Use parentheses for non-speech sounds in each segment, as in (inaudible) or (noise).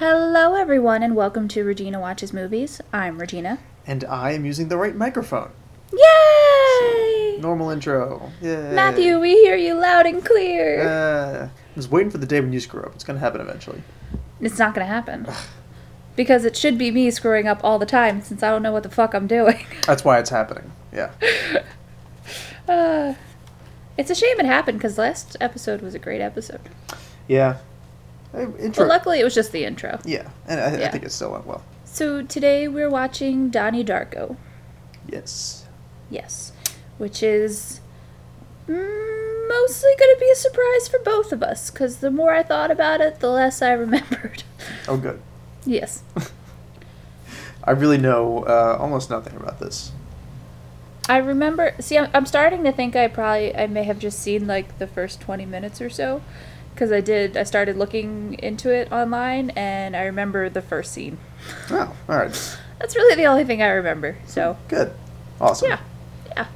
Hello, everyone, and welcome to Regina Watches Movies. I'm Regina. And I am using the right microphone. Yay! Normal intro. Yay. Matthew, we hear you loud and clear. Uh, I was waiting for the day when you screw up. It's going to happen eventually. it's not gonna happen. because it should be me screwing up all the time since I don't know what the fuck I'm doing. (laughs) That's why it's happening. Yeah. Uh, it's a shame it happened because last episode was a great episode. Yeah. Uh, Intro. But luckily, it was just the intro. yeah. And I, I think it still went well. So today we're watching Donnie Darko. Yes. Yes. Which is mm, mostly going to be a surprise for both of us because the more I thought about it, the less I (laughs) remembered. Oh, good. yes. (laughs) I really know uh, almost nothing about this. I remember. See, I'm, I'm starting to think I probably I may have just seen like the first 20 minutes or so because I did. I started looking into it online and I remember the first scene. Oh, all right. That's really the only thing I remember. So Good. Awesome. yeah, yeah.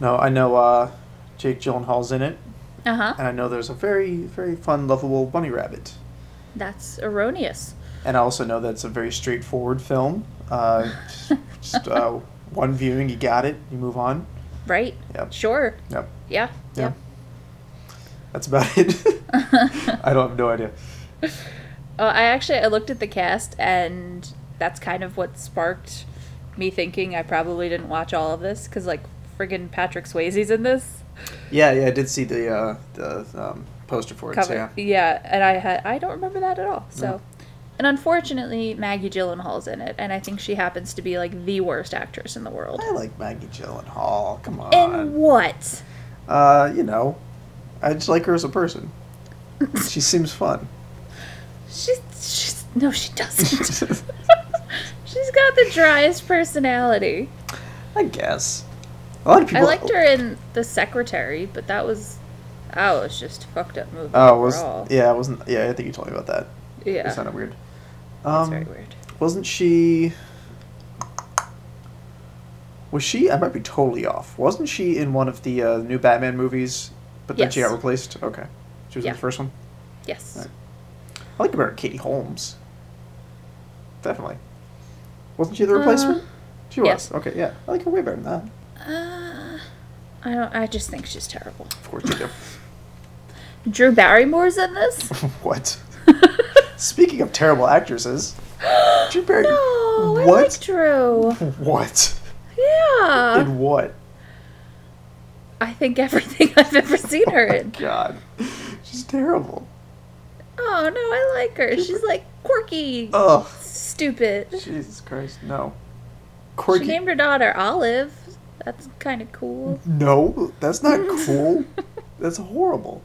No, I know uh, Jake Gyllenhaal's in it, Uh huh. and I know there's a very, very fun, lovable bunny rabbit. That's erroneous. And I also know that it's a very straightforward film. Uh, (laughs) just uh, one viewing, you got it, you move on. Right? Yep. Sure. Yep. Yeah. Yeah. Yeah. That's about it. (laughs) I don't have no idea. Oh, I actually I looked at the cast and that's kind of what sparked me thinking I probably didn't watch all of this because like friggin' Patrick Swayze's in this Yeah, yeah, I did see the uh, the um, poster for it. So cover. yeah. and I had I don't remember that at all. So, and unfortunately Maggie Gyllenhaal's in it, and I think she happens to be like the worst actress in the world. I like Maggie Gyllenhaal. Come on. In what? Uh, you know, I just like her as a person. (laughs) she seems fun. She's she's no, she doesn't. (laughs) she's got the driest personality. I guess. A lot of people. I liked her in The Secretary, but that was that was just a fucked up movie. Oh, was overall. yeah, it wasn't. Yeah, I think you told me about that. yeah. It sounded weird. That's Um, very weird. Wasn't she? Was she? I might be totally off. Wasn't she in one of the uh, new Batman movies? But then she got replaced. Okay, she was Yeah. in the first one. Yes. Alright. I like her better Katie Holmes. Definitely. Wasn't she the replacement? Uh, she was. yes. Okay, yeah. I like her way better than that. Uh, I don't. I just think she's terrible. Of course you do. (laughs) (laughs) Drew Barrymore's in this. (laughs) what? Speaking of terrible actresses, (gasps) Drew Barry. no, I What? like Drew. What? Yeah, In what? I think everything (laughs) I've ever seen her Oh in. God, she's terrible. Oh no, I like her. She's like quirky, Ugh. stupid. Jesus Christ, no. She named her daughter Olive. That's kind of cool. no, that's not (laughs) cool. that's horrible.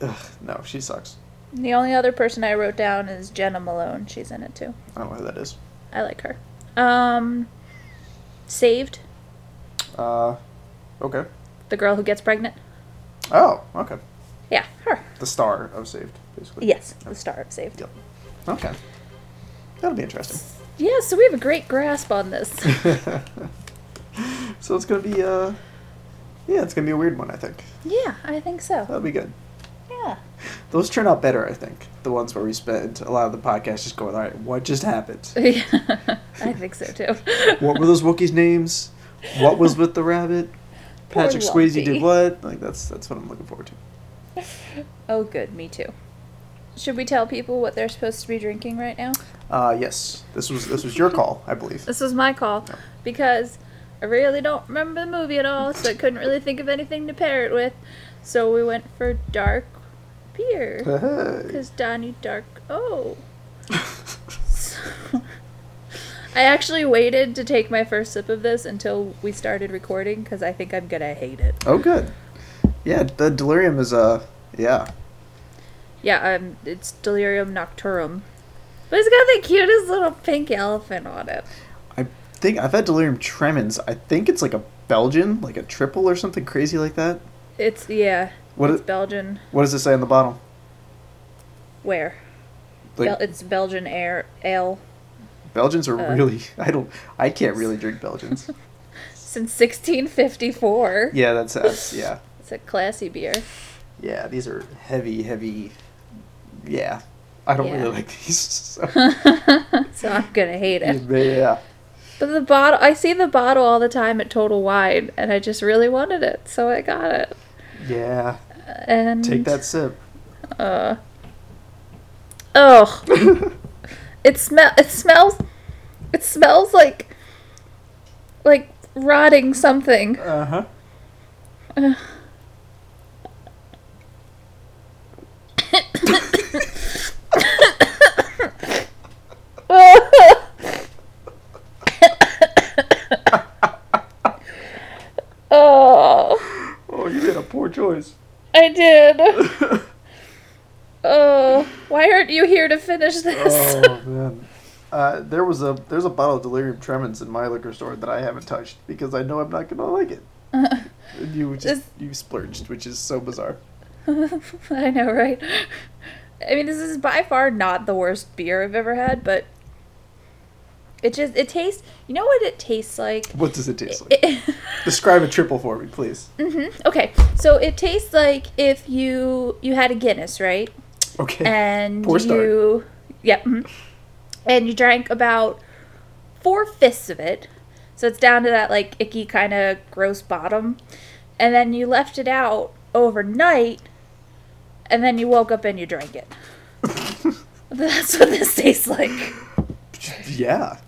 Ugh, no, she sucks. The only other person I wrote down is Jena Malone. She's in it too. I don't know who that is. I like her. Um, Saved, Uh, okay. the girl who gets pregnant. Oh, okay. Yeah, her. The star of Saved, basically. Yes, the star of Saved. Yep. Okay. That'll be interesting. Yeah, so we have a great grasp on this. (laughs) (laughs) so it's gonna be uh, yeah, it's gonna be a weird one. I think yeah, I think so. that'll be good. Yeah. Those turn out better. I think the ones where we spend a lot of the podcast just going, all right, what just happened? (laughs) Yeah, I think so too. what were those Wookiees' names? What was with the rabbit? Patrick Swayze did what? Like that's that's what I'm looking forward to. (laughs) Oh, good. Me too. Should we tell people what they're supposed to be drinking right now? Uh, yes, this was this was your (laughs) call, I believe. This was my call because I really don't remember the movie at all, so I couldn't really think of anything to pair it with. So we went for dark beer Hey. because Donnie Dark. Oh. I actually waited to take my first sip of this until we started recording because I think I'm gonna hate it. oh, good. Yeah, the delirium is uh, yeah. Yeah, um, it's Delirium Nocturnum, but it's got the cutest little pink elephant on it. I think I've had delirium tremens. I think it's like a Belgian, like a triple or something crazy like that. It's yeah, What it's it- Belgian. What does it say on the bottle? Where? Like Bel- it's Belgian air ale Belgians are uh, really. (laughs) I don't. I can't really drink Belgians. (laughs) since 1654. yeah, that's (laughs) yeah. It's a classy beer. Yeah, these are heavy, heavy. Yeah, I don't Yeah. really like these. So. so I'm gonna hate it. yeah. But the bottle, I see the bottle all the time at Total Wine, and I just really wanted it, so I got it. Yeah. And Take that sip. Uh, oh, it smell. It smells. It smells like like rotting something. Uh huh. Uh. oh, Oh, you did a poor choice. I did. Oh, why aren't you here to finish this? oh (laughs) man. Uh, there was a there's a bottle of delirium tremens in my liquor store that I haven't touched because I know I'm not gonna like it. And you just Is- you splurged, which is so bizarre. (laughs) I know, right? I mean, this is by far not the worst beer I've ever had, but it just it tastes. You know what it tastes like? What does it taste like? It, (laughs) Describe a triple for me, please. Mm-hmm. Okay, so it tastes like if you you had a Guinness, right? Okay. And Poor start. you, yep, mhm. and you drank about four fifths of it, so it's down to that like icky kind of gross bottom, and then you left it out overnight, and then you woke up and you drank it. (laughs) That's what this tastes like. yeah.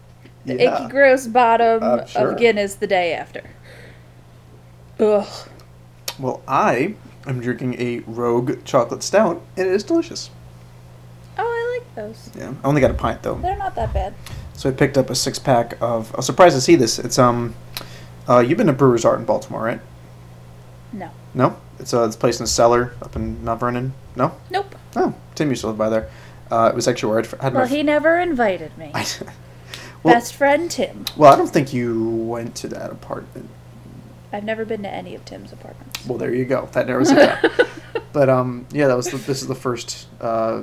The Yeah. icky gross bottom I'm sure. of Guinness the day after. Ugh. Well, I am drinking a Rogue chocolate stout, and it is delicious. Oh, I like those. Yeah. I only got a pint though. They're not that bad. So I picked up a six pack of. I was surprised to see this. It's um, uh, you've been to Brewers Art in Baltimore, right? No. No, it's uh, it's a place in the cellar up in Mount Vernon. No, Nope. oh, Tim used to live by there. Uh, it was actually where I'd f- had Well, my. he never invited me. (laughs) I, well, Best friend Tim. well, I don't think you went to that apartment. I've never been to any of Tim's apartments. Well, there you go. That narrows it down. (laughs) but um, yeah, that was the, this is the first. Uh,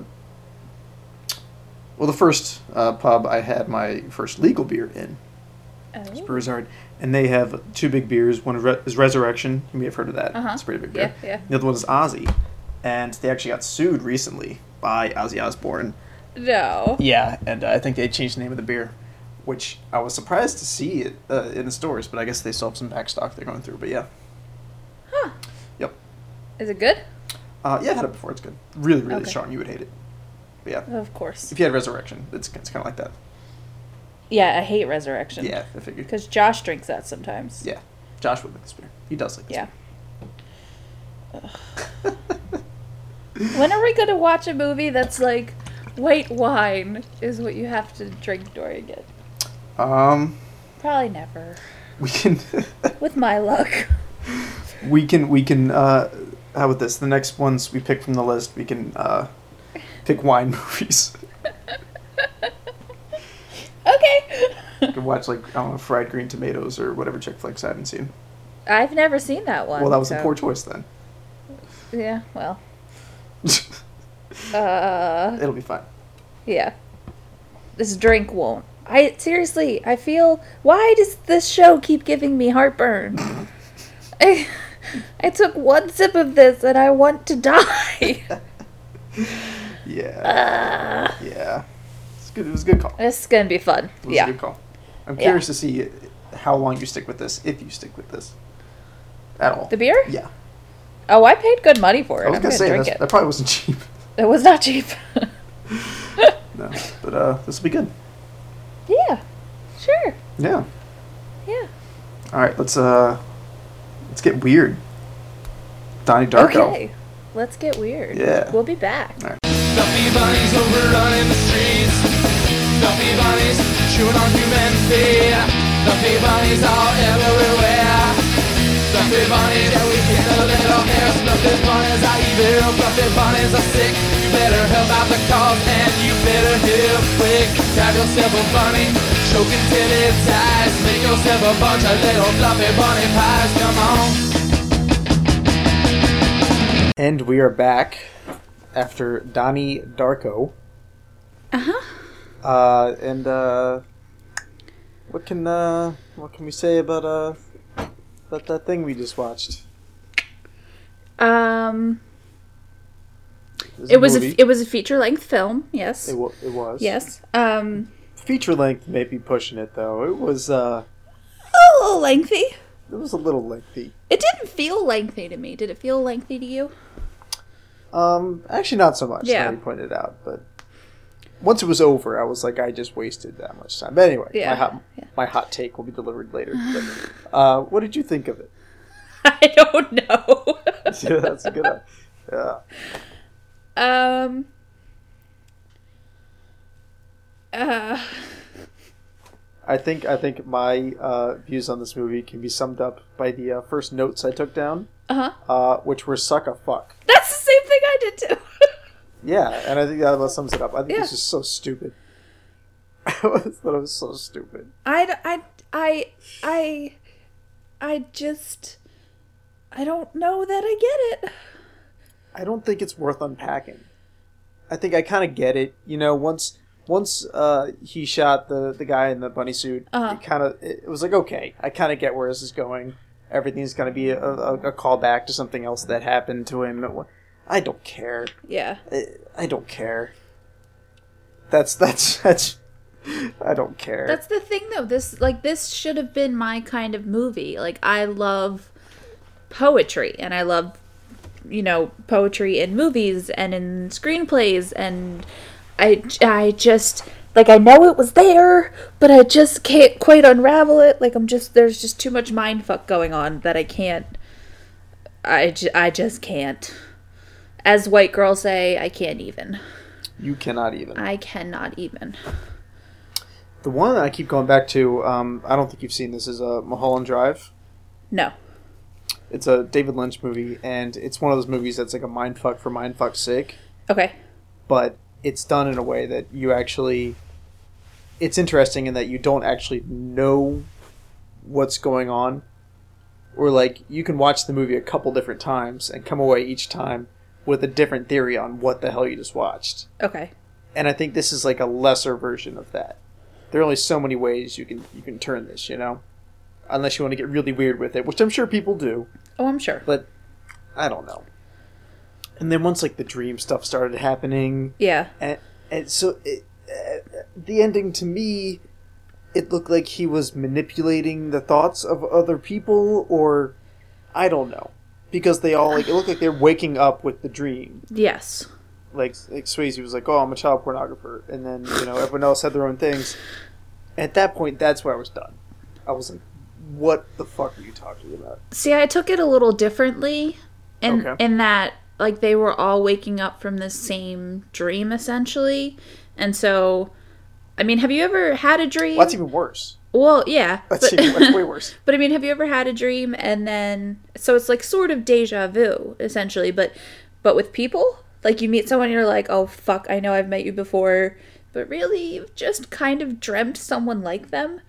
well, the first uh, pub I had my first legal beer in. It's Oh. Brewers Art, and they have two big beers. One is is Resurrection. You may have heard of that. Uh-huh. It's a pretty big beer. Yeah, yeah. The other one is Ozzy, and they actually got sued recently by Ozzy Osbourne. No. Yeah, and uh, I think they changed the name of the beer, which I was surprised to see it uh, in the stores, but I guess they still have some back stock they're going through. But yeah, Huh. yep. Is it good? Uh, yeah, I've had it before. It's good. Really, really Okay. strong. You would hate it. But yeah, Of course. if you had Resurrection, it's, it's kind of like that. Yeah, I hate Resurrection. Yeah, I figured. Because Josh drinks that sometimes. Yeah, Josh would like this beer. He does like this Yeah. When are we going to watch a movie that's like white wine is what you have to drink during it? Um, Probably never. we can, (laughs) With my luck. we can, we can. Uh, how about this? The next ones we pick from the list, we can uh, pick wine (laughs) movies. Okay. You can watch like I don't know, Fried Green Tomatoes or whatever chick flicks I haven't seen. I've never seen that one. well, that was so- a poor choice then. Yeah, well. (laughs) Uh, It'll be fine. yeah. This drink won't. I seriously, I feel. Why does this show keep giving me heartburn? (laughs) I, I took one sip of this and I want to die. (laughs) Yeah, Uh, yeah. It's good. It was a good call. this is gonna be fun. It was a Yeah. good call. I'm Yeah. curious to see how long you stick with this, if you stick with this at all. The beer? Yeah. Oh, I paid good money for it. I was I'm gonna gonna say drink it. that probably wasn't (laughs) cheap. It was not cheap. No, but uh, this will be good. Yeah. Sure. Yeah. Yeah. All right, let's uh, let's get weird. Donnie Darko. Okay. Let's get weird. Yeah. We'll be back. All right. Stuffy bunnies overrunning the streets. Stuffy bunnies chewing on human feet. Stuffy bunnies all everywhere. Stuffy bunnies, yeah, we get a little hair. Stuffy bunnies are evil. Stuffy bunnies are sick. You better help out the cause and you better help quick. Grab yourself a bunny, choking till it dies. Make yourself a bunch of little fluffy bunny pies. Come on. And we are back after Donnie Darko. Uh-huh. Uh, and uh, what can uh, what can we say about uh, about that thing we just watched? Um It was a, it was a feature length film. Yes. It, wa- it was. yes. Um, Feature length may be pushing it though. It was uh a little lengthy. it was a little lengthy. It didn't feel lengthy to me. Did it feel lengthy to you? Um actually not so much, Yeah. yeah. you pointed out, but once it was over, I was like I just wasted that much time. But anyway, Yeah. my hot Yeah. my hot take will be delivered later. (laughs) But, uh what did you think of it? (laughs) I don't know. (laughs) yeah, that's a good one. Yeah. Um. Uh, I think I think my uh, views on this movie can be summed up by the uh, first notes I took down, uh-huh. uh, which were "suck a fuck." That's the same thing I did too. (laughs) Yeah, and I think that about sums it up. I think Yeah. this is so stupid. (laughs) I was- thought it was so stupid. I, I, I, I, I just, I don't know that I get it. I don't think it's worth unpacking. I think I kind of get it. You know, once once uh, he shot the the guy in the bunny suit, Uh-huh. it kind of it, was like okay, I kind of get where this is going. Everything's gonna be a, a, a callback to something else that happened to him. I don't care. Yeah. I, I don't care. That's that's (laughs) that's. I don't care. That's the thing though. This like this should have been my kind of movie. Like I love poetry and I love you know poetry in movies and in screenplays and I I just like I know it was there, but I just can't quite unravel it. Like I'm just there's just too much mind fuck going on that I can't I, I just can't. As white girls say, I can't even. you cannot even. I cannot even. The one that I keep going back to, um, I don't think you've seen this, is a uh, Mulholland Drive. No. It's a David Lynch movie, and it's one of those movies that's like a mindfuck for mind mindfuck's sake, Okay. but it's done in a way that you actually. It's interesting in that you don't actually know what's going on. Or, like, you can watch the movie a couple different times and come away each time with a different theory on what the hell you just watched. Okay. and I think this is like a lesser version of that. There are only so many ways you can you can turn this, you know, unless you want to get really weird with it, which I'm sure people do, Oh, I'm sure. but I don't know. And then once like the dream stuff started happening, Yeah. and and so it, uh, the ending to me, it looked like he was manipulating the thoughts of other people, or I don't know, because they all like it looked like they're waking up with the dream Yes. like like Swayze was like, "Oh, I'm a child pornographer," and then you know everyone else had their own things. At that point, that's where I was done. I was like, "What the fuck are you talking about?" See, I took it a little differently in Okay. in that like they were all waking up from the same dream essentially. And so I mean, have you ever had a dream? Well, that's even worse. well, yeah. That's, but- even, that's way worse. (laughs) But I mean, have you ever had a dream and then so it's like sort of deja vu essentially, but but with people? Like you meet someone and you're like, "Oh fuck, I know I've met you before." But really, you've just kind of dreamt someone like them.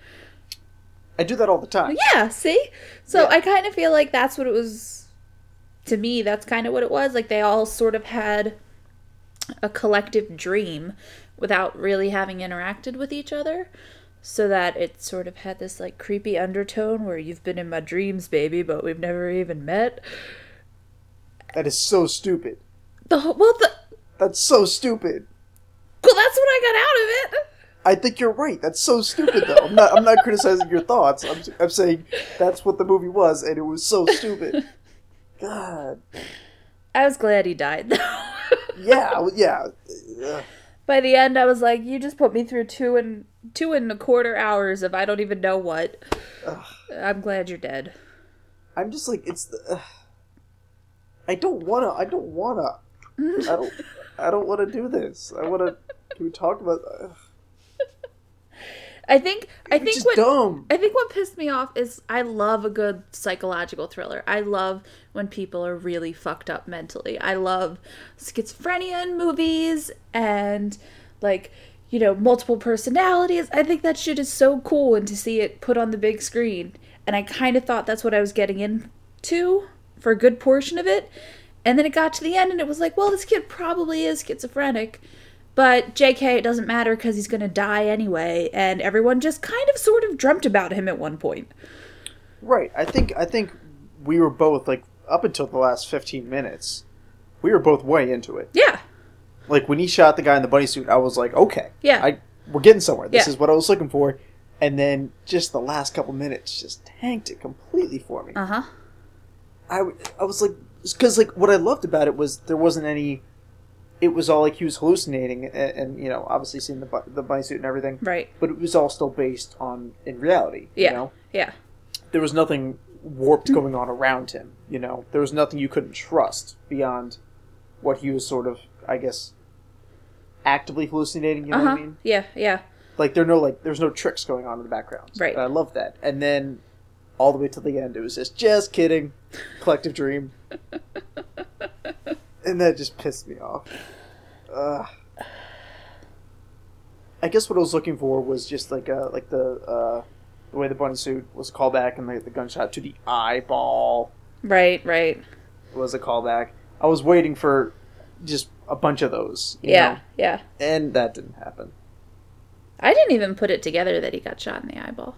I do that all the time. Yeah, see? So Yeah. I kind of feel like that's what it was to me, that's kind of what it was. Like they all sort of had a collective dream without really having interacted with each other. So that it sort of had this like creepy undertone where you've been in my dreams, baby, but we've never even met. That is so stupid. The whole, well, the That's so stupid. well, that's what I got out of it. I think you're right. That's so stupid, though. I'm not. I'm not criticizing your thoughts. I'm. I'm saying that's what the movie was, and it was so stupid. God. I was glad he died though. Yeah. Yeah. Ugh. (laughs) By the end, I was like, "You just put me through two and two and a quarter hours of I don't even know what." I'm glad you're dead. I'm just like it's. The, ugh. I don't wanna. I don't wanna. I don't. I don't want to do this. I want to. Can we talk about? Ugh. I think I think what dumb. I think what pissed me off is I love a good psychological thriller. I love when people are really fucked up mentally. I love schizophrenia in movies and like you know multiple personalities. I think that shit is so cool and to see it put on the big screen. And I kind of thought that's what I was getting into for a good portion of it. And then it got to the end and it was like, well, this kid probably is schizophrenic. But JK, it doesn't matter because he's going to die anyway. And everyone just kind of sort of dreamt about him at one point. Right. I think. I think we were both like up until the last 15 minutes. we were both way into it. Yeah. Like when he shot the guy in the bunny suit, I was like, okay, Yeah. I we're getting somewhere. This Yeah. is what I was looking for. And then just the last couple minutes just tanked it completely for me. Uh huh. I, I was like, because like what I loved about it was there wasn't any. It was all like he was hallucinating, and, and you know, obviously seeing the bu- the bunny suit and everything. Right. But it was all still based on in reality. Yeah. You know, Yeah. there was nothing warped going on around him. You know, there was nothing you couldn't trust beyond what he was sort of, I guess, actively hallucinating. You know Uh what. I mean? Yeah. Yeah. Like there are no like there's no tricks going on in the background. Right. And I love that. And then all the way to the end, it was just just kidding, collective dream, (laughs) and that just pissed me off. Ugh. I guess what I was looking for was just like uh like the uh the way the bunny suit was a callback and the, the gunshot to the eyeball Right. Right. was a callback. I was waiting for just a bunch of those. you Yeah. know, Yeah. and that didn't happen. I didn't even put it together that he got shot in the eyeball.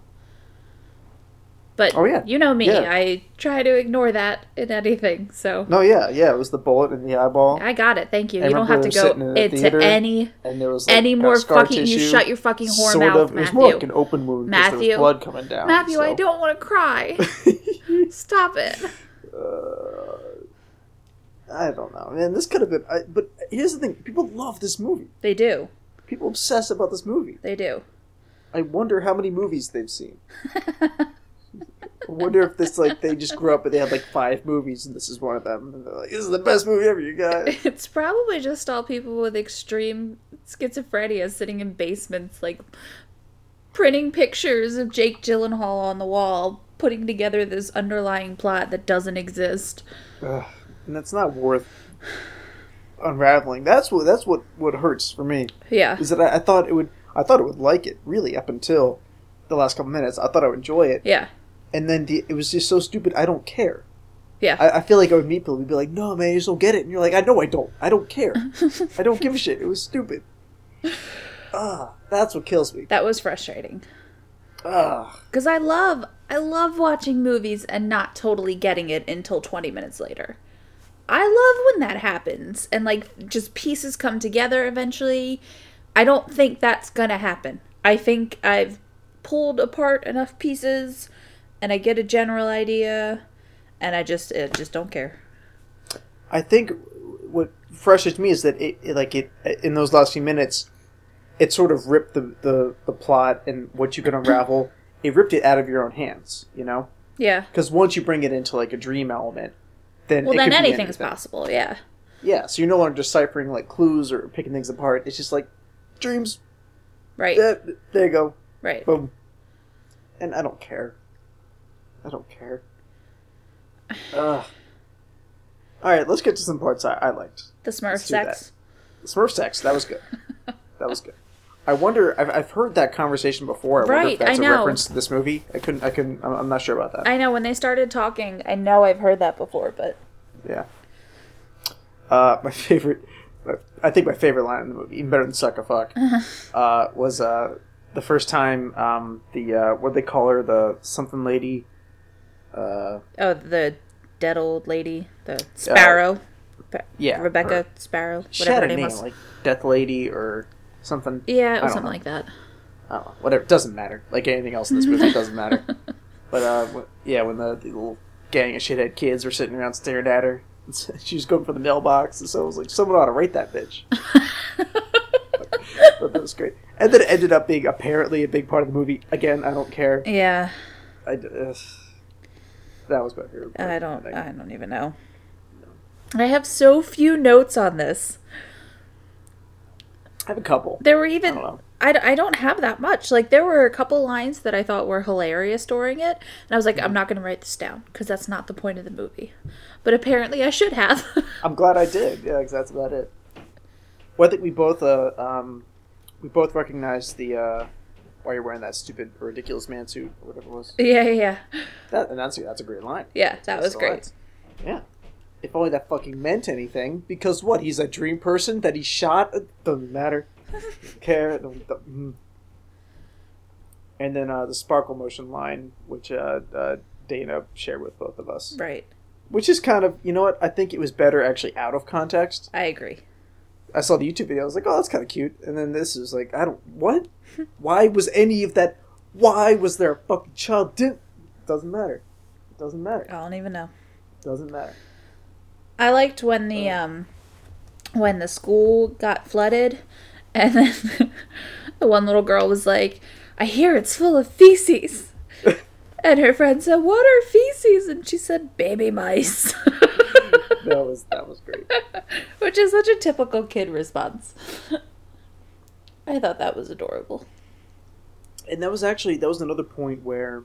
But Oh, yeah. you know me, Yeah. I try to ignore that in anything. So No, yeah, yeah, it was the bullet in the eyeball. I got it. Thank you. I you don't have to go in into theater, any and there was like, any more fucking. You shut your fucking whore sort mouth, of, It was Matthew. more like an open wound. Matthew. blood coming down. Matthew, I don't want to cry. (laughs) Stop it. Uh, I don't know, man. This could have been. I, but here's the thing: people love this movie. They do. People obsess about this movie. They do. I wonder how many movies they've seen. (laughs) I wonder if this like they just grew up and they had like five movies and this is one of them. And they're like, "This is the best movie ever, you guys." (laughs) It's probably just all people with extreme schizophrenia sitting in basements, like printing pictures of Jake Gyllenhaal on the wall, putting together this underlying plot that doesn't exist. Ugh, and that's not worth unraveling. That's what that's what what hurts for me Yeah. is that I, I thought it would I thought it would like it really up until the last couple minutes. I thought I would enjoy it, Yeah. And then the, it was just so stupid. I don't care. Yeah. I, I feel like I would meet people and be like, "No, man, you just don't get it," and you're like, "I know I don't. I don't care. (laughs) I don't give a shit. It was stupid." (sighs) Ah, that's what kills me. that was frustrating. Ah, Because I love, I love watching movies and not totally getting it until 20 minutes later. I love when that happens and like just pieces come together eventually. I don't think that's gonna happen. I think I've pulled apart enough pieces and I get a general idea and I just, I just don't care. I think what frustrates me is that it, it like it in those last few minutes, it sort of ripped the, the, the plot and what you could unravel. it ripped it out of your own hands, you know. Yeah. Because once you bring it into like a dream element, then Well, then anything's anything. possible. Yeah. Yeah, so you're no longer deciphering like clues or picking things apart. It's just like dreams. Right. there you go. Right. Boom. And I don't care. I don't care. Ugh. All right, let's get to some parts I, I liked. The Smurf sex. Smurf sex. That was good. (laughs) that was good. I wonder. I've, I've heard that conversation before. I wonder Right, if that's I a know. reference to this movie. I couldn't. I couldn't. I'm, I'm not sure about that. I know when they started talking, I know I've heard that before, but Yeah. Uh, my (laughs) favorite, I think my favorite line in the movie, even better than "suck a fuck," (laughs) uh, was uh, the first time um, the uh, what they call her, the something lady. Uh, oh, the dead old lady, the Sparrow, Pe- yeah, Rebecca Sparrow, She whatever had a name was. like Death Lady or something. yeah, was something know. like that. I don't know. Whatever. Doesn't matter. Like anything else in this movie, doesn't matter. (laughs) But uh, yeah, when the, the little gang of shithead kids were sitting around staring at her, (laughs) she was going for the mailbox, and so I was like, someone ought to rate that bitch. (laughs) but that was great. And then it ended up being apparently a big part of the movie. Again, I don't care. Yeah, I, ugh. That was my favorite. part I don't, thing. I don't even know. I have so few notes on this. I have a couple. There were I even don't know. I, I don't have that much. Like there were a couple lines that I thought were hilarious during it, and I was like, I'm not going to write this down because that's not the point of the movie. But apparently, I should have. (laughs) I'm glad I did. Yeah, because that's about it. Well, I think we both uh, um, we both recognized the uh, why you're wearing that stupid ridiculous man suit or whatever it was. (laughs) yeah, yeah, yeah, That and that's that's a great line. yeah. That That's was great. lines. Yeah. If only that fucking meant anything. Because what? He's a dream person that he shot. Doesn't matter. (laughs) Care. Don't- don't- mm. And then uh, the sparkle motion line, which uh, uh, Dana shared with both of us. Right. which is kind of you know what I think it was better actually out of context. I agree. I saw the YouTube video. I was like, oh, that's kind of cute. And then this is like, I don't what? Why was any of that? Why was there a fucking child? Didn't doesn't matter. Doesn't matter. I don't even know. Doesn't matter. I liked when the um when the school got flooded and then the (laughs) one little girl was like, I hear it's full of feces. (laughs) and her friend said, What are feces? And she said, Baby mice. (laughs) That was that was great. Which is such a typical kid response. I thought that was adorable. and that was actually that was another point where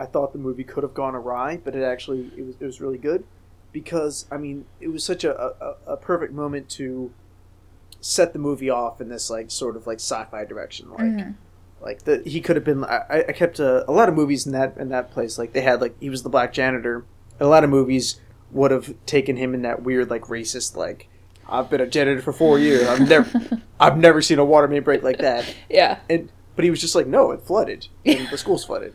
I thought the movie could have gone awry, but it actually it was it was really good because I mean it was such a, a, a perfect moment to set the movie off in this like sort of like sci-fi direction like Mhm. like the he could have been I, I kept a, a lot of movies in that in that place like they had like he was the black janitor a lot of movies would have taken him in that weird like racist like I've been a janitor for four years I've never (laughs) I've never seen a water main break like that Yeah. and but he was just like, no, it flooded, and the school's (laughs) flooded.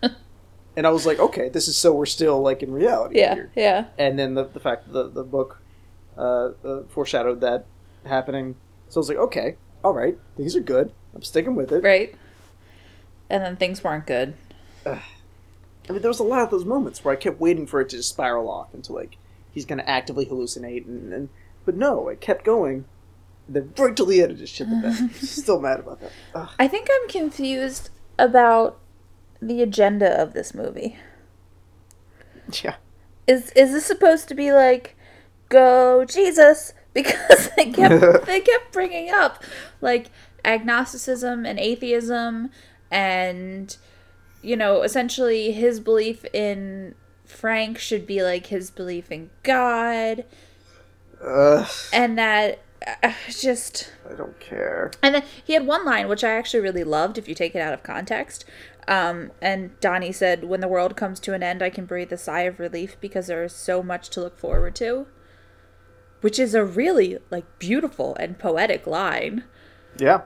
And I was like, okay, this is so we're still like in reality Yeah. here. Yeah. And then the the fact that the the book uh, uh, foreshadowed that happening, so I was like, okay, all right, these are good. I'm sticking with it. Right. And then things weren't good. I mean, there was a lot of those moments where I kept waiting for it to just spiral off into like he's going to actively hallucinate, and, and but no, it kept going. And then right till the end, it just shit the bed. (laughs) Still mad about that. Ugh. I think I'm confused about the agenda of this movie. Yeah. Is is this supposed to be like go Jesus (laughs) because they kept (laughs) they kept bringing up like agnosticism and atheism and you know essentially his belief in Frank should be like his belief in God Ugh, and that uh, just I don't care. And then he had one line which I actually really loved if you take it out of context. Um, and Donnie said, "When the world comes to an end, I can breathe a sigh of relief because there is so much to look forward to." Which is a really like beautiful and poetic line, Yeah.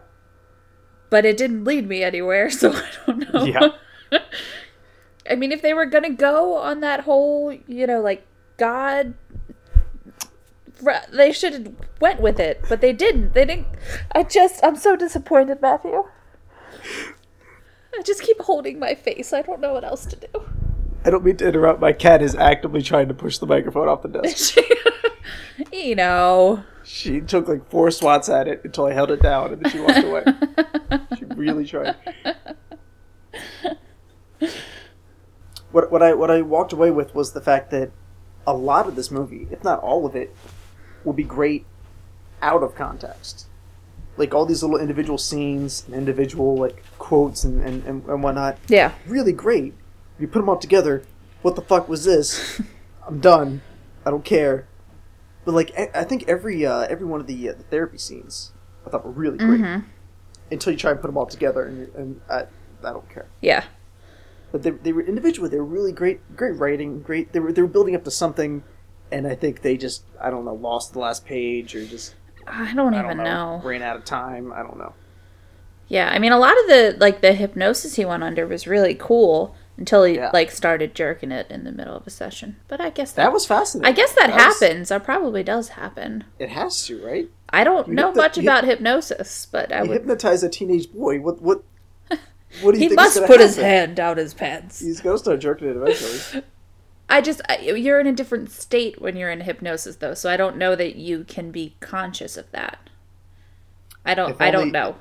but it didn't lead me anywhere, (laughs) so I don't know. Yeah. (laughs) I mean, if they were gonna go on that whole, you know, like God, they should have went with it, but they didn't. They didn't. I just, I'm so disappointed, Matthew. I just keep holding my face. I don't know what else to do. I don't mean to interrupt. My cat is actively trying to push the microphone off the (laughs) desk. you know. she took like four swats at it until I held it down, and then she walked away. (laughs) she really tried. What what I what I walked away with was the fact that a lot of this movie, if not all of it, will be great out of context. Like all these little individual scenes and individual like quotes and, and, and, and whatnot. Yeah. really great. You put them all together. What the fuck was this? (laughs) I'm done. I don't care. But like, I think every uh, every one of the, uh, the therapy scenes I thought were really great. Mhm. Until you try and put them all together, and, and I, I don't care. Yeah. But they, they were individually. They were really great. Great writing. Great. They were they were building up to something, and I think they just I don't know lost the last page or just I don't I even don't know, know. ran out of time. I don't know. Yeah, I mean, a lot of the like the hypnosis he went under was really cool until he Yeah. like started jerking it in the middle of a session. But I guess That was fascinating. I guess that, was- happens. That probably does happen. It has to, right? I don't You know the- much about hypnosis, but I You would. hypnotize a teenage boy. What what? (laughs) What do you He think must put his hand down his pants. He's gonna start jerking it eventually. (laughs) I just I, you're in a different state when you're in hypnosis, though, so I don't know that you can be conscious of that. I don't. If I don't know.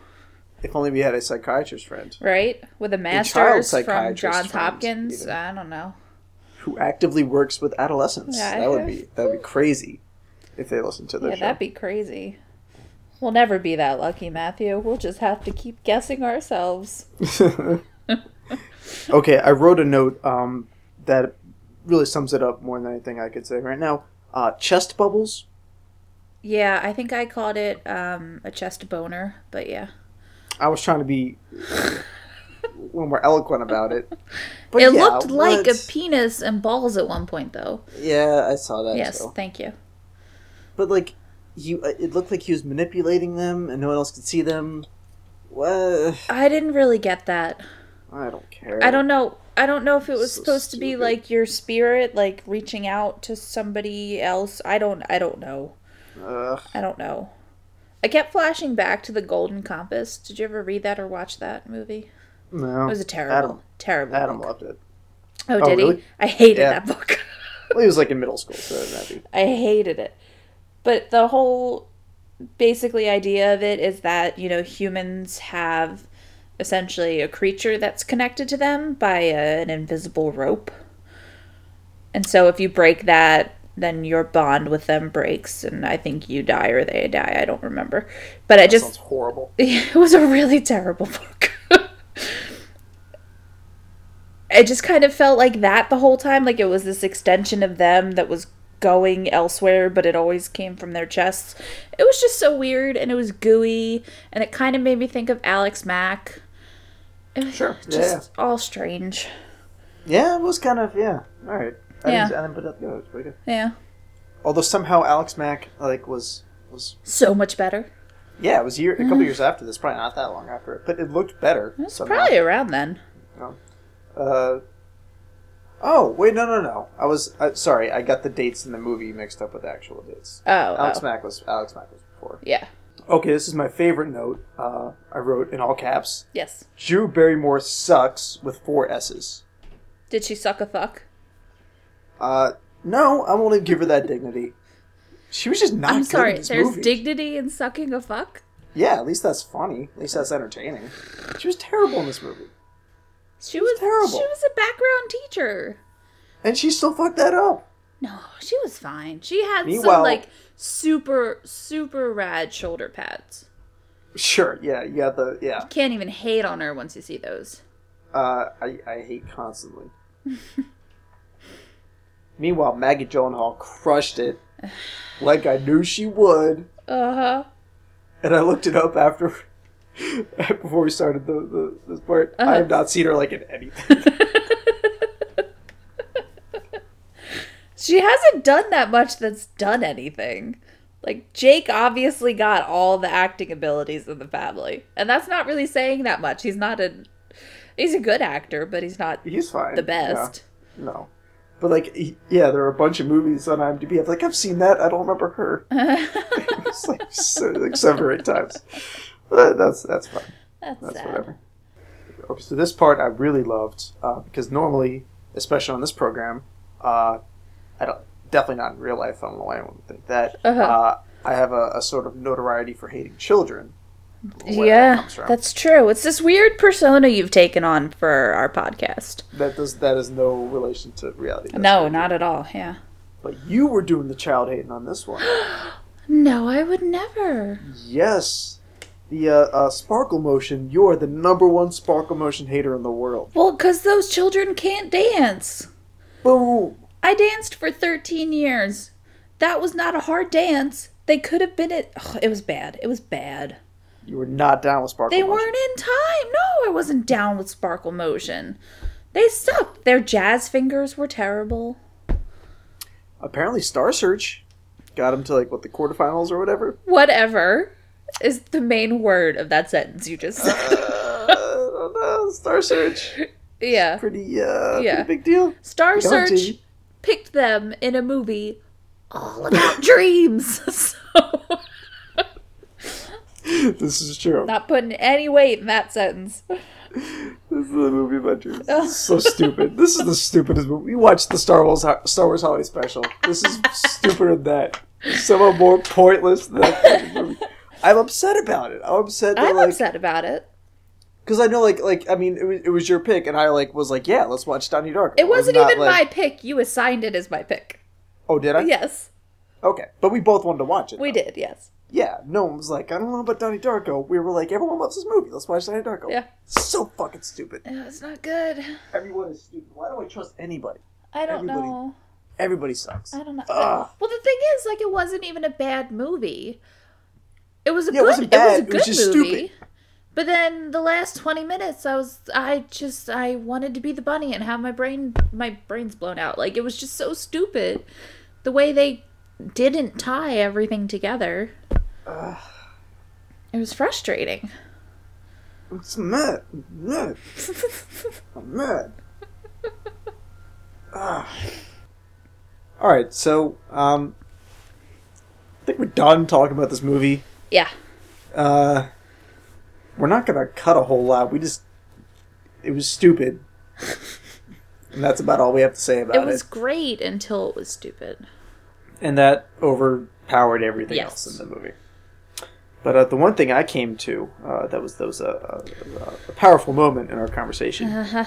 if only we had a psychiatrist friend Right with a master's from Johns friend, Hopkins. even. I don't know. who actively works with adolescents. Yeah, that would be that would be crazy if they listened to Yeah, this that'd be crazy. We'll never be that lucky, Matthew. We'll just have to keep guessing ourselves. (laughs) okay, I wrote a note um, that really sums it up more than anything I could say right now. Uh, chest bubbles. Yeah, I think I called it um, a chest boner, but yeah. I was trying to be a (laughs) little more eloquent about it. But it yeah, looked like a penis and balls at one point, though. Yeah, I saw that. yes, thank you. But like, you, it looked like he was manipulating them, and no one else could see them. What? I didn't really get that. I don't care. I don't know. I don't know if it was So supposed to be like your spirit, like reaching out to somebody else. I don't. I don't know. Ugh. I don't know. I kept flashing back to the Golden Compass. Did you ever read that or watch that movie? No. It was a terrible, Adam, terrible. Adam book. loved it. Oh, Oh, did he? I hated Yeah. that book. (laughs) Well, he was like in middle school, so that'd be. I hated it. But the whole basically idea of it is that, you know, humans have essentially a creature that's connected to them by a, an invisible rope. And so if you break that, then your bond with them breaks and I think you die or they die. I don't remember. But I just horrible. (laughs) it was a really terrible book. (laughs) I just kind of felt like that the whole time, like it was this extension of them that was going elsewhere, but it always came from their chests. It was just so weird and it was gooey and it kind of made me think of Alex Mack. It was Sure, just all strange. Yeah, it was kind of yeah. All right. I Yeah. didn't, I didn't put that together. It was pretty good. Yeah. Although somehow Alex Mack like was was So much better. yeah, it was a year a couple years after this, probably not that long after it, but it looked better. It's probably around then. Uh, oh wait, no, no, no. I was uh, sorry. I got the dates in the movie mixed up with the actual dates. Oh, Alex oh. Mack was Alex Mack was before. Yeah. Okay, this is my favorite note. Uh, I wrote in all caps. Yes. Drew Barrymore sucks with four S's. Did she suck a fuck? Uh, no, I won't even give her that dignity. She was just not I'm good sorry. There's movie. dignity in sucking a fuck? yeah, at least that's funny. At least that's entertaining. She was terrible in this movie, She was terrible. She was a background teacher. and she still fucked that up. No, she was fine. She had some like super super rad shoulder pads. Sure, yeah, you got the yeah. Can't even hate on her once you see those. Uh, I I hate constantly. (laughs) Meanwhile, Maggie Gyllenhaal crushed it, (sighs) like I knew she would. Uh huh. And I looked it up after, (laughs) before we started the, the this part. I Uh-huh. have not seen her like in anything. (laughs) She hasn't done that much that's done anything. Like Jake obviously got all the acting abilities in the family, and that's not really saying that much. He's not a he's a good actor, but he's not He's fine. the best. Yeah, no, but like, he- yeah, there are a bunch of movies on IMDb. I'm like, I've seen that. I don't remember her. (laughs) it's like, so, like seven or eight times. But that's that's fine. That's, That's sad. whatever. Okay, so this part I really loved uh, because normally, especially on this program, uh, I don't definitely not in real life. I don't know why anyone would think that. Uh-huh. Uh, I have a, a sort of notoriety for hating children. that Yeah, that's true. It's this weird persona you've taken on for our podcast. that does that is no relation to reality. That's no, not at all. Yeah. But you were doing the child hating on this one. (gasps) No, I would never. yes. The uh, uh, sparkle motion. You're the number one sparkle motion hater in the world. Well, because those children can't dance. Boom. I danced for 13 years. That was not a hard dance. They could have been it. Ugh, it was bad. It was bad. You were not down with sparkle They motion. weren't in time. No, I wasn't down with sparkle motion. They sucked. Their jazz fingers were terrible. Apparently, Star Search got them to like what the quarterfinals or whatever. Whatever is the main word of that sentence you just said. uh, I don't know. Star Search, yeah. pretty uh, Yeah. pretty big deal. Star Search picked them in a movie all about (laughs) dreams. (laughs) So, this is true. not putting any weight in that sentence. This is the movie about dreams. (laughs) So stupid. This is the stupidest movie. We watched the Star Wars Star Wars Holiday Special. This is stupider than that. Somehow more pointless than that movie. I'm upset about it. I'm upset that I'm like upset about it. because I know like like I mean it was, it was your pick and I like was like yeah let's watch Donnie Darko. It wasn't was not, even like- my pick. You assigned it as my pick. Oh, did I? Yes, Okay, but we both wanted to watch it. we though. did. Yes. Yeah, no one was like, I don't know about Donnie Darko. We were like, everyone loves this movie. Let's watch Donnie Darko. Yeah. So fucking stupid. It was not good. Everyone is stupid. Why do I trust anybody? I don't Everybody- know. Everybody sucks. I don't know. Ugh. Well, the thing is, like, it wasn't even a bad movie. It was a Yeah, it good. It was bad. a It was good just movie. stupid. But then the last twenty minutes, I was, I just, I wanted to be the bunny and have my brain, my brains blown out. Like it was just so stupid, the way they didn't tie everything together. It was frustrating. I'm just mad. I'm mad. (laughs) I'm mad. All right, so um, I think we're done talking about this movie. Yeah. Uh, we're not gonna cut a whole lot. We just it was stupid, and that's about all we have to say about It it. was great until it was stupid. and that overpowered everything Yes. else in the movie. But uh, the one thing I came to uh, that was that was a, a, a powerful moment in our conversation Uh-huh.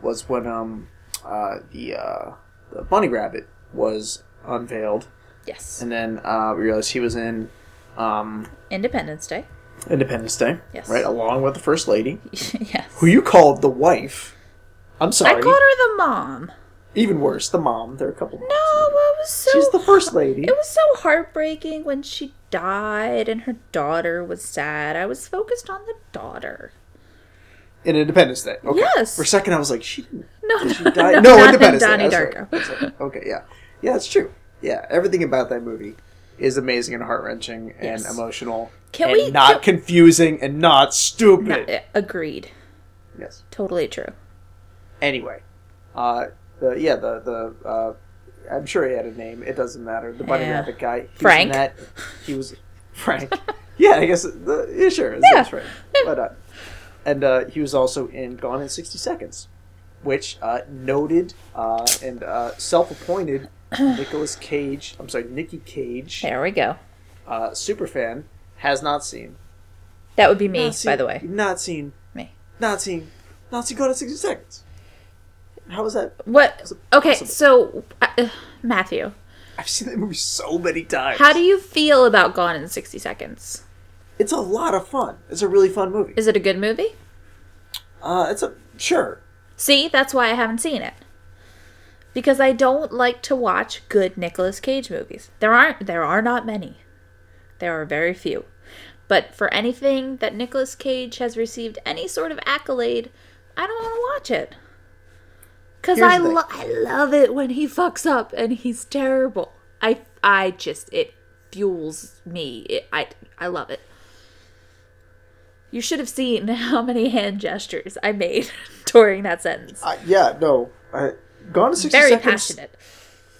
was when um uh, the uh, the bunny rabbit was unveiled, Yes. and then uh, we realized he was in um, Independence Day. Independence Day, Yes. right, along with the first lady, (laughs) yes. who you called the wife. I'm sorry. I called her the mom. Even worse, the mom. There are a couple. No, it was so. She's the first lady. It was so heartbreaking when she died and her daughter was sad. I was focused on the daughter. in Independence Day. Okay. Yes. For a second, I was like, she didn't. No, Did she no, die? no, No, not in Independence Day. Donnie That's. Darko. Right. Okay, yeah, yeah, it's true. Yeah, everything about that movie is amazing and heart wrenching and emotional. Can and we- not can- confusing and not stupid. No, uh, agreed. Yes. Totally true. Anyway, uh, the yeah the the uh, I'm sure he had a name. It doesn't matter. The bunny Yeah. rabbit guy. He Frank. Was in that. He was Frank. (laughs) yeah, I guess. The, yeah, sure. His Yeah. name's Frank. But, uh, and uh, he was also in Gone in 60 Seconds, which uh, noted uh, and uh, self-appointed Nicolas Cage. I'm sorry, Nicky Cage, There we go. uh, super fan, has not seen. That would be me, Not seen- by the way. Not seen. Me. Not seen. Not seen Gone in 60 Seconds. How was that? What? Okay, Possible. so uh, Matthew, I've seen that movie so many times. how do you feel about Gone in 60 Seconds? It's a lot of fun. It's a really fun movie. Is it a good movie? Uh, it's a sure. See, that's why I haven't seen it. Because I don't like to watch good Nicolas Cage movies. There aren't there are not many. There are very few. But for anything that Nicolas Cage has received any sort of accolade, I don't want to watch it. Cuz I lo- I love it when he fucks up and he's terrible. I I just it fuels me. It, I I love it. You should have seen (laughs) how many hand gestures I made (laughs) during that sentence. Uh, yeah, no. I, Gone in 60 Very Seconds passionate.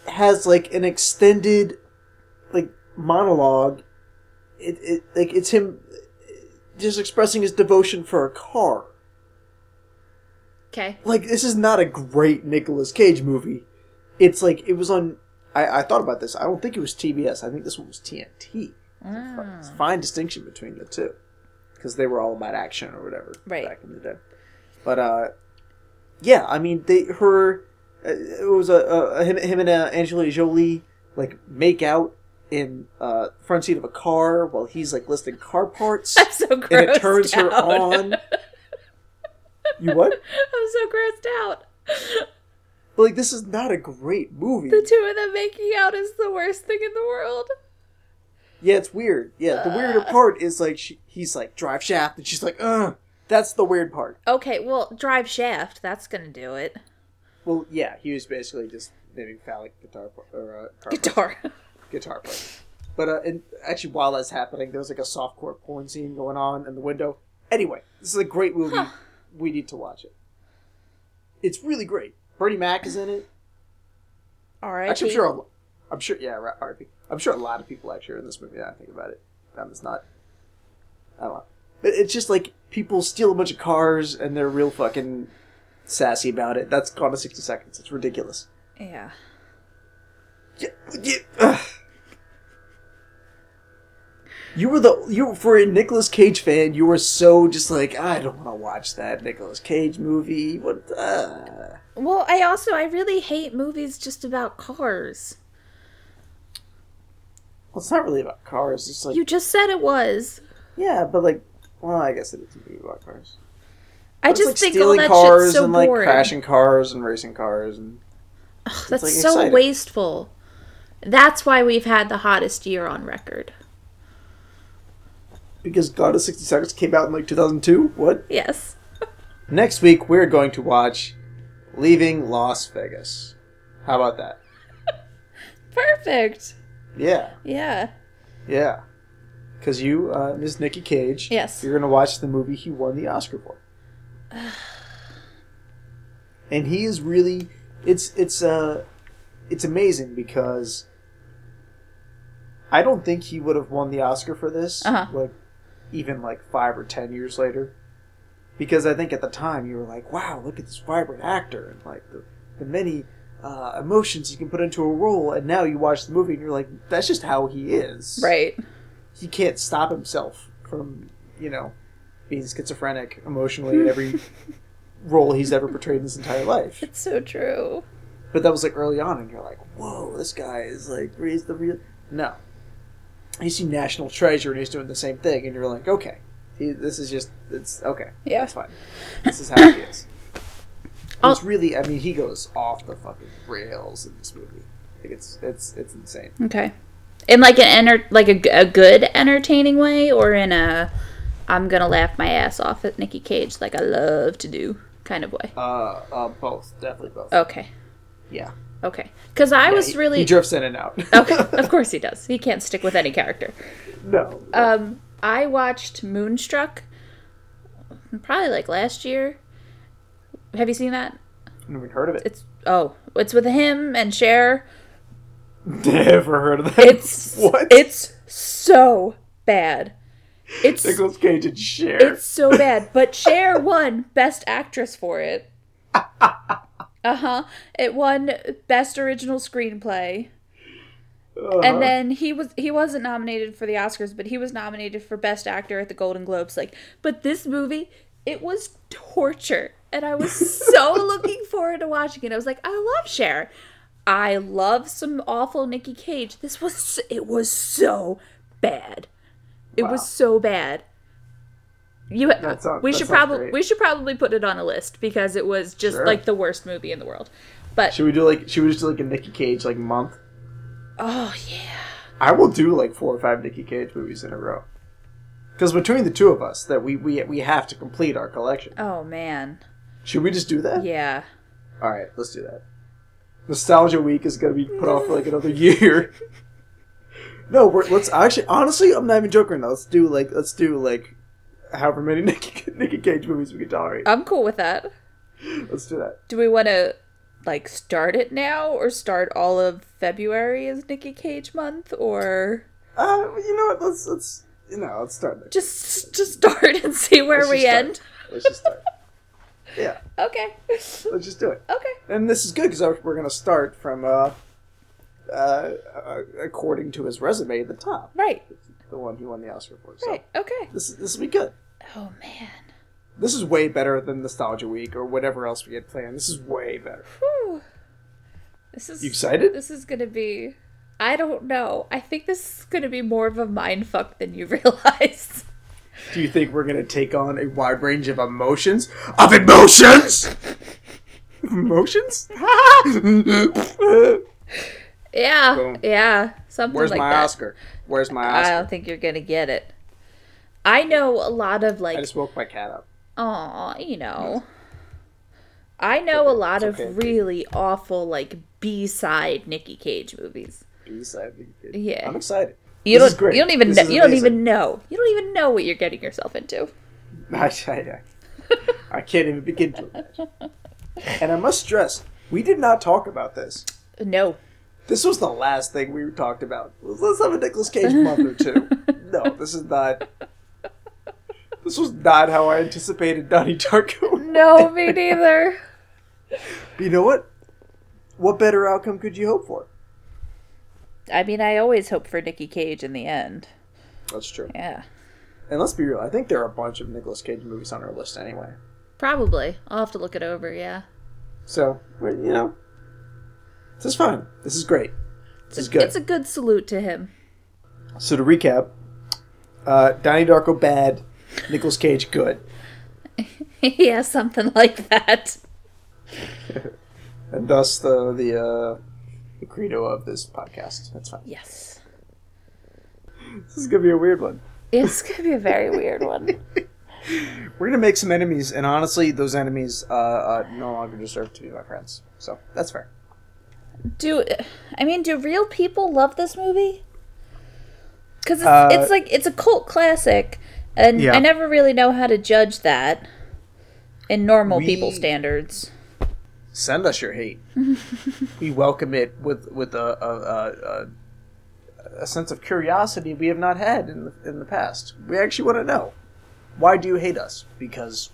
has like an extended like monologue. It, it like it's him just expressing his devotion for a car. Okay. Like this is not a great Nicolas Cage movie. It's like it was on. I, I thought about this. I don't think it was TBS. I think this one was TNT. Ah. It's a fine distinction between the two because they were all about action or whatever Right. back in the day. But uh, yeah, I mean, they her it was a, a him, him and uh, Angelina Jolie like make out in uh front seat of a car while he's like listing car parts, (laughs) I'm so grossed and it turns her on. You what? (laughs) I'm so grossed out. But like, this is not a great movie. The two of them making out is the worst thing in the world. Yeah, it's weird. Yeah, the weirder part is like she, he's like drive shaft, and she's like, ugh. That's the weird part. Okay, well, drive shaft. That's gonna do it. Well, yeah, he was basically just maybe phallic guitar or uh, Guitar. (laughs) guitar player. But uh, and actually, while that's happening, there's like a softcore porn scene going on in the window. Anyway, this is a great movie. We need to watch it. It's really great. Bernie Mac is in it. All right. Actually, I'm sure. a- I'm sure. Yeah, RIP. I'm sure a lot of people actually are in this movie. Now I think about it. Um, it's not. I don't know. But it's just like people steal a bunch of cars and they're real fucking sassy about it. That's gone to sixty seconds. It's ridiculous. Yeah. Yeah, yeah. You were the you for a Nicolas Cage fan. You were so just like I don't want to watch that Nicolas Cage movie. What? Uh. Well, I also I really hate movies just about cars. Well, it's not really about cars. It's like You just said it was. yeah, but like, well, I guess it is a movie about cars. I just like think all that cars shit's so and like boring. crashing cars and racing cars and That's like, so exciting. wasteful. That's why we've had the hottest year on record. because God of sixty seconds came out in like two thousand two. What? Yes. (laughs) Next week we're going to watch Leaving Las Vegas. How about that? (laughs) Perfect. Yeah, Yeah. yeah. Because you, uh, Ms. Nikki Cage, Yes. you're going to watch the movie he won the Oscar for. (sighs) and he is really it's it's uh it's amazing because I don't think he would have won the Oscar for this Uh-huh. like even like five or ten years later because I think at the time you were like wow look at this vibrant actor and like the, the many uh, emotions he can put into a role and now you watch the movie and you're like that's just how he is Right. he can't stop himself from you know being schizophrenic emotionally in every (laughs) role he's ever portrayed in his entire life It's so true. but that was like early on and you're like whoa this guy is like he's the real no you see national treasure and he's doing the same thing and you're like okay he, this is just it's okay Yeah. that's fine this is how he is I'll- it's really i mean he goes off the fucking rails in this movie like it's it's it's insane Okay. In like an enter like a, a good entertaining way or in a I'm going to laugh my ass off at Nikki Cage like I love to do kind of way. uh, uh both definitely both Okay. yeah Okay. Cuz I Yeah, was he- really he drifts in and out Okay, of (laughs) course he does. He can't stick with any character. no Um, I watched Moonstruck probably like last year. Have you seen that? never heard of it It's oh, it's with him and Cher. (laughs) Never heard of that. It's (laughs) what? It's so bad. It's Nicolas Cage and Cher. it's so bad. But Cher won Best Actress for it. (laughs) Uh huh. It won Best Original Screenplay. Uh-huh. and then he was he wasn't nominated for the Oscars, but he was nominated for Best Actor at the Golden Globes. Like, but this movie, it was torture, and I was so (laughs) looking forward to watching it. I was like, I love Cher, I love some awful Nikki Cage. This was it was so bad, it Wow. was so bad. You, That sounds- we should probably we should probably put it on a list because it was just Sure. like the worst movie in the world. But should we do like should we just do like a Nicky Cage like month? oh yeah, I will do like four or five Nicky Cage movies in a row. Because between the two of us, that we, we we have to complete our collection. oh man, Should we just do that? yeah. All right, let's do that. Nostalgia Week is going to be put off for like another (laughs) year. No, we're, let's actually honestly, I'm not even joking. Now. Let's do like let's do like however many (laughs) Nicky, Nicky Cage movies we can tolerate. I'm cool with that. let's do that. Do we want to like start it now or start all of February as Nikki Cage month or Uh, you know what? Let's let's you know let's start there. just just start and (laughs) see where Let's we end? Let's just start. (laughs) Yeah, Okay. let's just do it. Okay. And this is good because we're going to start from uh, uh, uh, according to his resume at the top, Right. the one he won the Oscar for. So Right. Okay. this this will be good. Oh man. This is way better than Nostalgia Week or whatever else we had planned. This is way better. Whew. This is You excited? This is going to be I don't know. I think this is going to be more of a mind fuck than you (laughs) realize. Do you think we're going to take on a wide range of emotions? Of emotions? emotions? (laughs) (laughs) Yeah. Boom. Yeah. Something Where's like my that. Oscar? Where's my Oscar? I don't think you're going to get it. I know a lot of like I just woke my cat up. Aw, you know. I know a lot of really awful like B side Nicky Cage movies. B-side. Yeah. I'm excited. You This is don't great. you don't even This know, you don't even know. You don't even know what you're getting yourself into. (laughs) I, I, I can't even begin to imagine. (laughs) And I must stress, we did not talk about this. No. This was the last thing we talked about. Let's have a Nicolas Cage month or two. (laughs) No, this is not. This was not how I anticipated Donnie Darko. No, me (laughs) neither. But you know what? What better outcome could you hope for? I mean, I always hope for Nicky Cage in the end. That's true. Yeah. And let's be real. I think there are a bunch of Nicolas Cage movies on our list anyway. Probably. I'll have to look it over, yeah. So, you know, this is fine. This is great. This is good. It's a good salute to him. So to recap, uh, Donnie Darko bad, Nicolas Cage good, (laughs) yeah, something like that. (laughs) and thus the the, uh, the credo of this podcast. That's fine. Yes. This is gonna be a weird one. It's going to be a very weird one. (laughs) We're gonna make some enemies, and honestly, those enemies uh, uh, no longer deserve to be my friends. So that's fair. Do I mean do real people love this movie? Because it's, Uh, it's like it's a cult classic, and Yeah. I never really know how to judge that in normal people standards. send us your hate. (laughs) we welcome it with with a a, a, a a sense of curiosity we have not had in the, in the past. We actually want to know why do you hate us? Because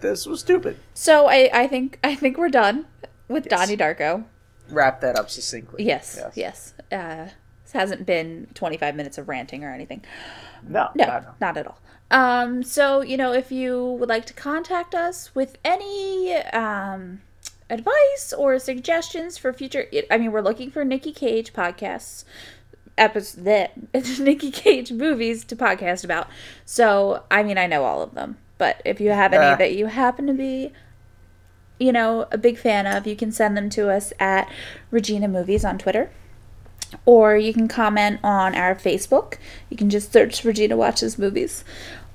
this was stupid. So I, I think I think we're done with Yes. Donnie Darko. Wrap that up succinctly. Yes, yes. Uh, this hasn't been 25 minutes of ranting or anything. No, No, no, no. not at all. Um, so you know, if you would like to contact us with any um, advice or suggestions for future, I mean, we're looking for Nikki Cage podcasts, episode (laughs) that Nikki Cage movies to podcast about. So I mean, I know all of them, but if you have any Ah. that you happen to be you know, a big fan of, you can send them to us at Regina Movies on Twitter. Or you can comment on our Facebook. You can just search Regina Watches Movies.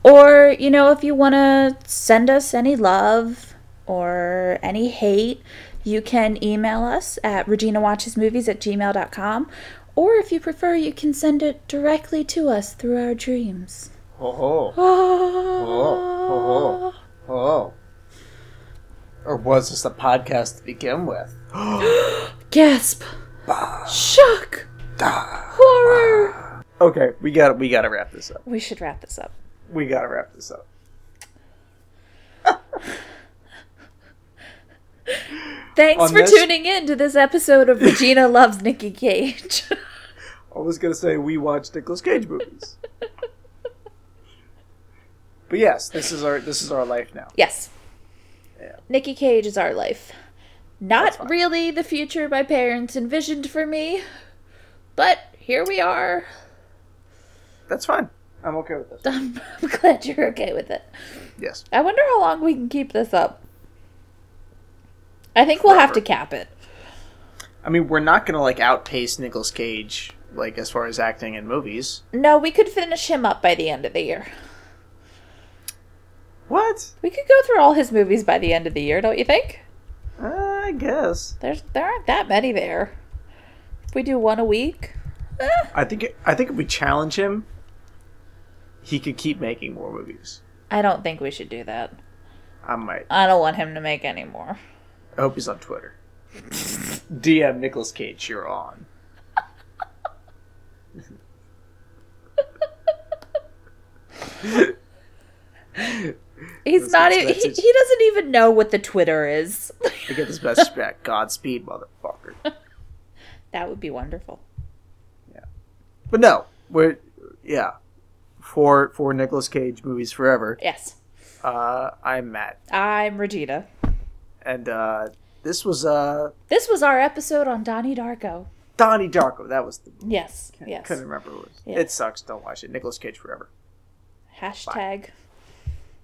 Or, you know, if you want to send us any love or any hate, you can email us at reginawatchesmovies at gmail.com. Or if you prefer, you can send it directly to us through our dreams. Oh, Oh, ah. oh, oh. oh. Or was this a podcast to begin with? (gasps) Gasp! Shock! Horror! Okay, we got we got to wrap this up. We should wrap this up. We got to wrap this up. (laughs) Thanks On for this- tuning in to this episode of Regina (laughs) Loves Nikki Cage. I was gonna say we watch Nicolas Cage movies. (laughs) but yes, this is our this is our life now. yes. Yeah. Nikki Cage is our life. Not really the future my parents envisioned for me, but here we are. That's fine. I'm okay with this. I'm, (laughs) I'm glad you're okay with it. Yes. I wonder how long we can keep this up. I think we'll have to cap it. I mean, we're not gonna like outpace Nicolas Cage like as far as acting in movies. No, we could finish him up by the end of the year. What? We could go through all his movies by the end of the year, don't you think? Uh, I guess. There's there aren't that many there. If we do one a week, eh, I think I think if we challenge him, he could keep making more movies. I don't think we should do that. I might. I don't want him to make any more. I hope he's on Twitter. (laughs) DM Nicolas Cage, you're on. (laughs) (laughs) He's not even. He, he doesn't even know what the Twitter is. I get this (laughs) message back. Godspeed, motherfucker. (laughs) that would be wonderful. Yeah, but no, we're yeah. For for Nicolas Cage movies forever. Yes, Uh, I'm Matt, I'm Regina. and uh, this was uh This was our episode on Donnie Darko. Donnie Darko. That was the Yes, yes. couldn't remember what it was. Yeah. It sucks. Don't watch it. Nicolas Cage forever. Hashtag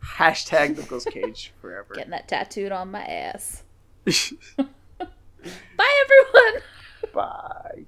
Hashtag Nicolas Cage (laughs) forever. Getting that tattooed on my ass. (laughs) (laughs) Bye, everyone. Bye.